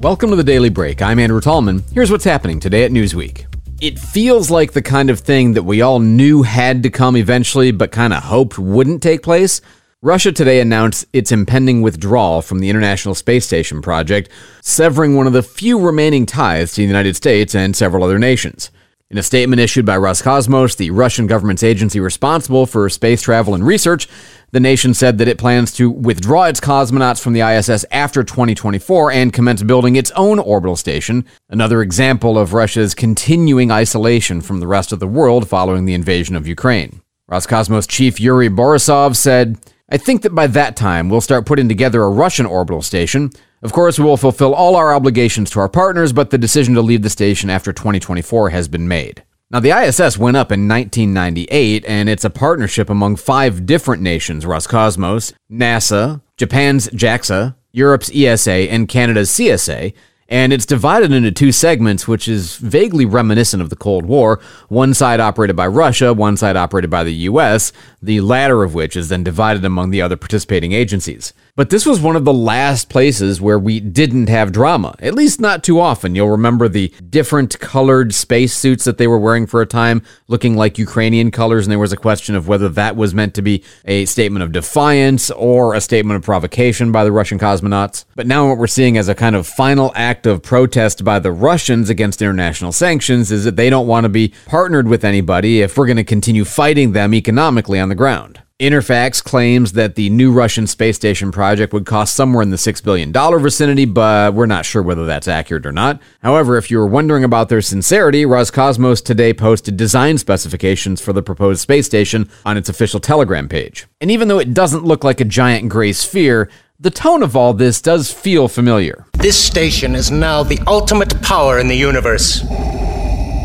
Welcome to the Daily Break. I'm Andrew Tallman. Here's what's happening today at Newsweek. It feels like the kind of thing that we all knew had to come eventually, but kind of hoped wouldn't take place. Russia today announced its impending withdrawal from the International Space Station project, severing one of the few remaining ties to the United States and several other nations. In a statement issued by Roscosmos, the Russian government's agency responsible for space travel and research, the nation said that it plans to withdraw its cosmonauts from the ISS after 2024 and commence building its own orbital station, another example of Russia's continuing isolation from the rest of the world following the invasion of Ukraine. Roscosmos chief Yuri Borisov said, I think that by that time we'll start putting together a Russian orbital station, of course, we will fulfill all our obligations to our partners, but the decision to leave the station after 2024 has been made. Now, the ISS went up in 1998, and it's a partnership among five different nations Roscosmos, NASA, Japan's JAXA, Europe's ESA, and Canada's CSA, and it's divided into two segments, which is vaguely reminiscent of the Cold War. One side operated by Russia, one side operated by the US, the latter of which is then divided among the other participating agencies. But this was one of the last places where we didn't have drama, at least not too often. You'll remember the different colored spacesuits that they were wearing for a time, looking like Ukrainian colors, and there was a question of whether that was meant to be a statement of defiance or a statement of provocation by the Russian cosmonauts. But now what we're seeing as a kind of final act of protest by the Russians against international sanctions is that they don't want to be partnered with anybody if we're going to continue fighting them economically on the ground. Interfax claims that the new Russian space station project would cost somewhere in the $6 billion vicinity, but we're not sure whether that's accurate or not. However, if you were wondering about their sincerity, Roscosmos today posted design specifications for the proposed space station on its official Telegram page. And even though it doesn't look like a giant gray sphere, the tone of all this does feel familiar. This station is now the ultimate power in the universe.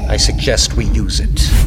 I suggest we use it.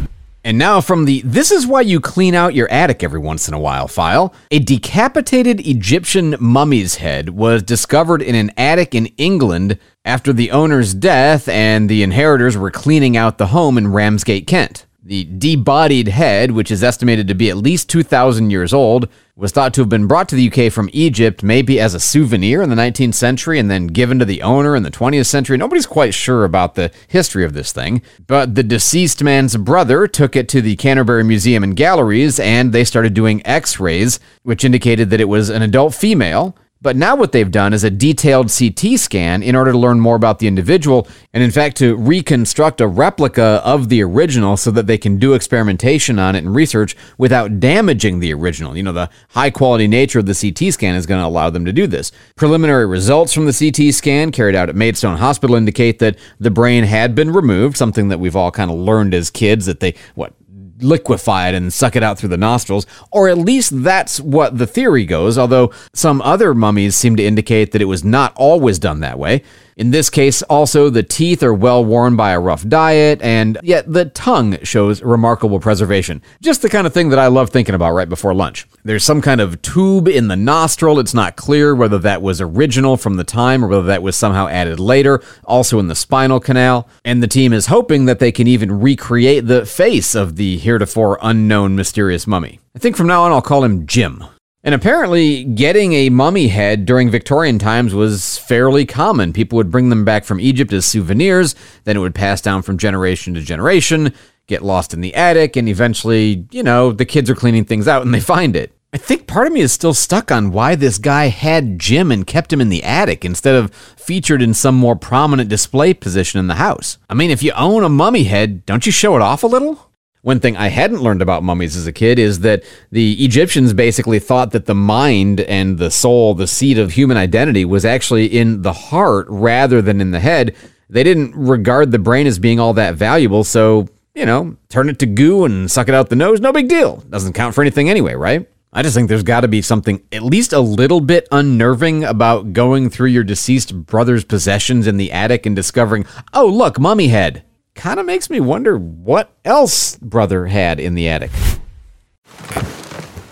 And now from the This is why you clean out your attic every once in a while file, a decapitated Egyptian mummy's head was discovered in an attic in England after the owner's death and the inheritors were cleaning out the home in Ramsgate, Kent. The debodied head, which is estimated to be at least 2,000 years old, was thought to have been brought to the UK from Egypt, maybe as a souvenir in the 19th century and then given to the owner in the 20th century. Nobody's quite sure about the history of this thing, but the deceased man's brother took it to the Canterbury Museum and Galleries and they started doing x rays, which indicated that it was an adult female but now what they've done is a detailed CT scan in order to learn more about the individual and in fact to reconstruct a replica of the original so that they can do experimentation on it and research without damaging the original. You know, the high quality nature of the CT scan is going to allow them to do this. Preliminary results from the CT scan carried out at Maidstone Hospital indicate that the brain had been removed, something that we've all kind of learned as kids that they what liquefy it and suck it out through the nostrils, or at least that's what the theory goes, although some other mummies seem to indicate that it was not always done that way. In this case, also, the teeth are well worn by a rough diet, and yet the tongue shows remarkable preservation. Just the kind of thing that I love thinking about right before lunch. There's some kind of tube in the nostril. It's not clear whether that was original from the time or whether that was somehow added later, also in the spinal canal. And the team is hoping that they can even recreate the face of the heretofore unknown mysterious mummy. I think from now on I'll call him Jim. And apparently, getting a mummy head during Victorian times was fairly common. People would bring them back from Egypt as souvenirs, then it would pass down from generation to generation, get lost in the attic, and eventually, you know, the kids are cleaning things out and they find it. I think part of me is still stuck on why this guy had Jim and kept him in the attic instead of featured in some more prominent display position in the house. I mean, if you own a mummy head, don't you show it off a little? One thing I hadn't learned about mummies as a kid is that the Egyptians basically thought that the mind and the soul, the seat of human identity, was actually in the heart rather than in the head. They didn't regard the brain as being all that valuable, so, you know, turn it to goo and suck it out the nose, no big deal. Doesn't count for anything anyway, right? I just think there's got to be something at least a little bit unnerving about going through your deceased brother's possessions in the attic and discovering, oh, look, mummy head. Kind of makes me wonder what else brother had in the attic.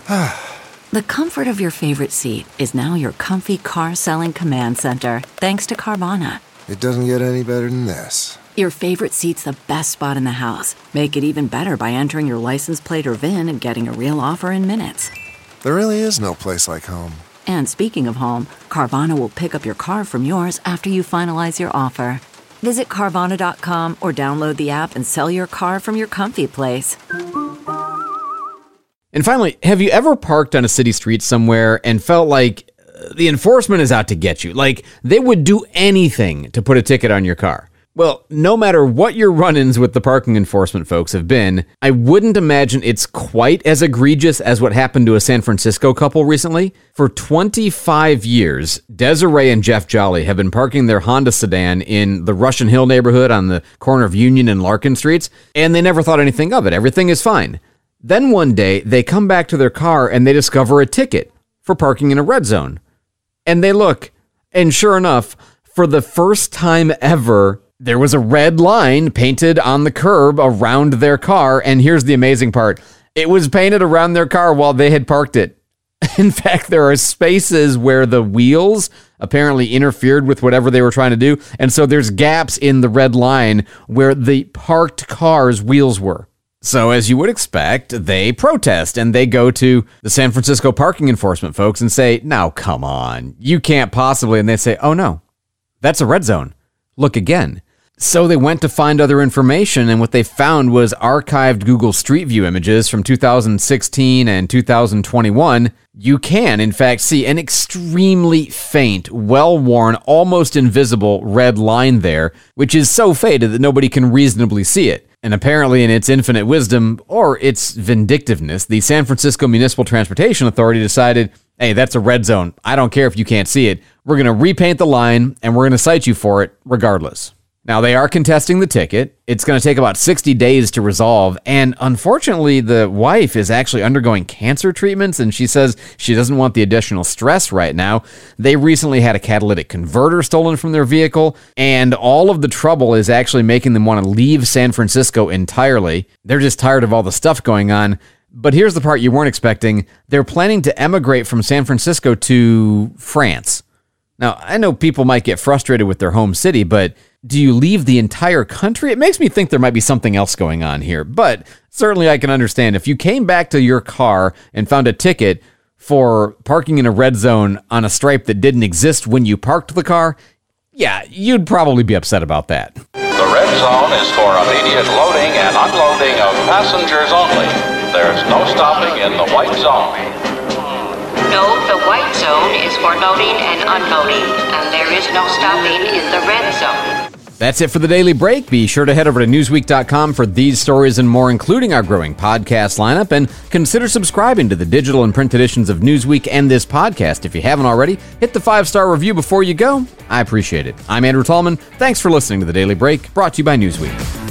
the comfort of your favorite seat is now your comfy car selling command center, thanks to Carvana. It doesn't get any better than this. Your favorite seat's the best spot in the house. Make it even better by entering your license plate or VIN and getting a real offer in minutes. There really is no place like home. And speaking of home, Carvana will pick up your car from yours after you finalize your offer. Visit Carvana.com or download the app and sell your car from your comfy place. And finally, have you ever parked on a city street somewhere and felt like uh, the enforcement is out to get you? Like they would do anything to put a ticket on your car? Well, no matter what your run ins with the parking enforcement folks have been, I wouldn't imagine it's quite as egregious as what happened to a San Francisco couple recently. For 25 years, Desiree and Jeff Jolly have been parking their Honda sedan in the Russian Hill neighborhood on the corner of Union and Larkin Streets, and they never thought anything of it. Everything is fine. Then one day, they come back to their car and they discover a ticket for parking in a red zone. And they look, and sure enough, for the first time ever, there was a red line painted on the curb around their car. And here's the amazing part it was painted around their car while they had parked it. In fact, there are spaces where the wheels apparently interfered with whatever they were trying to do. And so there's gaps in the red line where the parked car's wheels were. So, as you would expect, they protest and they go to the San Francisco parking enforcement folks and say, Now, come on, you can't possibly. And they say, Oh, no, that's a red zone. Look again. So they went to find other information, and what they found was archived Google Street View images from 2016 and 2021. You can, in fact, see an extremely faint, well worn, almost invisible red line there, which is so faded that nobody can reasonably see it. And apparently, in its infinite wisdom or its vindictiveness, the San Francisco Municipal Transportation Authority decided hey, that's a red zone. I don't care if you can't see it. We're going to repaint the line and we're going to cite you for it regardless. Now, they are contesting the ticket. It's going to take about 60 days to resolve. And unfortunately, the wife is actually undergoing cancer treatments, and she says she doesn't want the additional stress right now. They recently had a catalytic converter stolen from their vehicle, and all of the trouble is actually making them want to leave San Francisco entirely. They're just tired of all the stuff going on. But here's the part you weren't expecting they're planning to emigrate from San Francisco to France. Now, I know people might get frustrated with their home city, but do you leave the entire country? It makes me think there might be something else going on here, but certainly I can understand if you came back to your car and found a ticket for parking in a red zone on a stripe that didn't exist when you parked the car, yeah, you'd probably be upset about that. The red zone is for immediate loading and unloading of passengers only. There's no stopping in the white zone. No, the white zone is for loading and unloading, and there is no stopping in the red zone. That's it for the daily break. Be sure to head over to Newsweek.com for these stories and more, including our growing podcast lineup. And consider subscribing to the digital and print editions of Newsweek and this podcast. If you haven't already, hit the five star review before you go. I appreciate it. I'm Andrew Tallman. Thanks for listening to the Daily Break, brought to you by Newsweek.